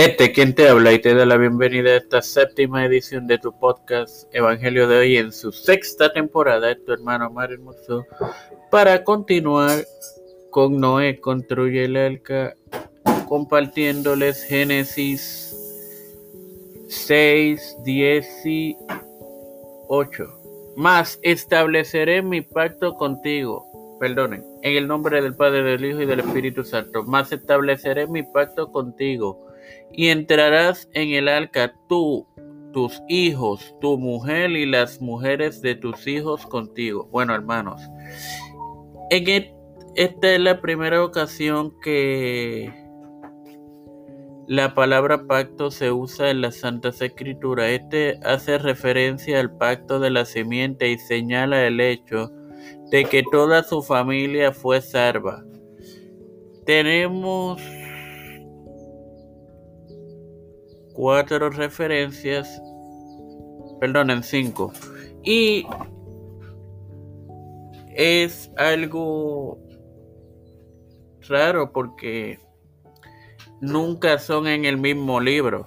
Este quien te habla y te da la bienvenida a esta séptima edición de tu podcast Evangelio de hoy en su sexta temporada, es tu hermano Mario Hermoso, para continuar con Noé construye el arca, compartiéndoles Génesis 6, 18. Más estableceré mi pacto contigo. Perdonen, en el nombre del Padre, del Hijo y del Espíritu Santo, más estableceré mi pacto contigo, y entrarás en el arca tú, tus hijos, tu mujer y las mujeres de tus hijos contigo. Bueno, hermanos, en esta es la primera ocasión que la palabra pacto se usa en las Santas Escrituras. Este hace referencia al pacto de la simiente y señala el hecho de que toda su familia fue salva. Tenemos cuatro referencias, perdonen, cinco. Y es algo raro porque nunca son en el mismo libro.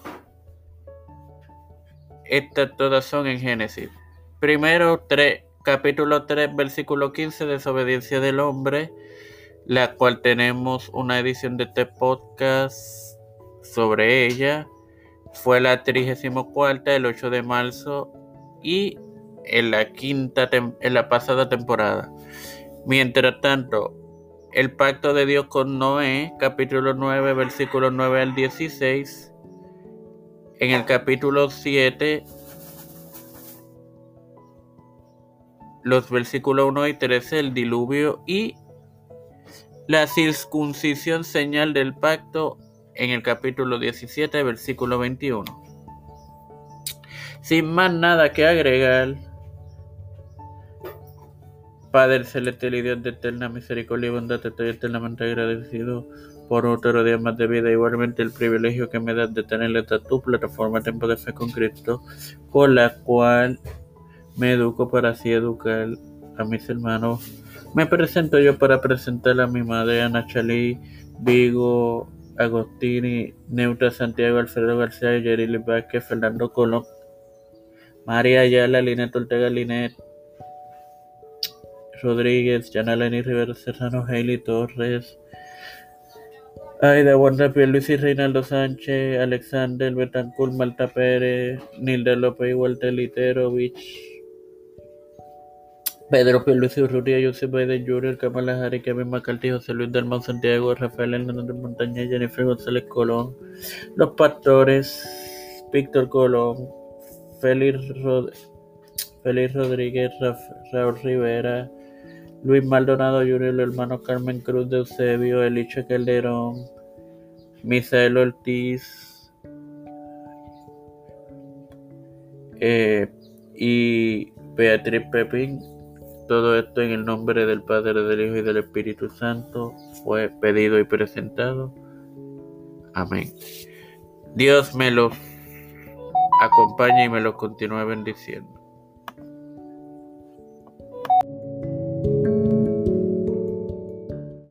Estas todas son en Génesis. Primero tres capítulo 3, versículo 15, desobediencia del hombre, la cual tenemos una edición de este podcast sobre ella. Fue la 34, el 8 de marzo y en la quinta en la pasada temporada. Mientras tanto, el pacto de Dios con Noé, capítulo 9, versículo 9 al 16. En el capítulo 7 los versículos 1 y 13, el diluvio y la circuncisión señal del pacto en el capítulo 17, versículo 21. Sin más nada que agregar, Padre celestial y Dios de eterna misericordia y bondad, estoy eternamente agradecido por otro día más de vida. Igualmente el privilegio que me das de tener esta tu plataforma Tiempo de Fe con Cristo, con la cual me educo para así educar a mis hermanos. Me presento yo para presentar a mi madre, Ana Chalí, Vigo, Agostini, Neutra Santiago, Alfredo García, Yerili Vázquez, Fernando Colón, María Ayala, Linet Ortega, Linet Rodríguez, Yanaleni Rivera Serrano, Hailey Torres, Aida Wanda Luis y Reinaldo Sánchez, Alexander Betancourt, Malta Pérez, Nilda López Walter Literovich. Pedro Luis Urrutia, Joseph Biden Jr., Kamala Harris, Kevin McCarthy, José Luis Dalmau Santiago, Rafael Hernández Montaña, Jennifer González Colón, Los Pastores, Víctor Colón, Félix, Rodríguez, Raúl Rivera, Luis Maldonado Jr., el hermano Carmen Cruz de Eusebio, Elicha Calderón, Misael Ortiz, eh, y Beatriz Pepín. Todo esto en el nombre del Padre, del Hijo y del Espíritu Santo fue pedido y presentado. Amén. Dios me los acompañe y me los continúe bendiciendo.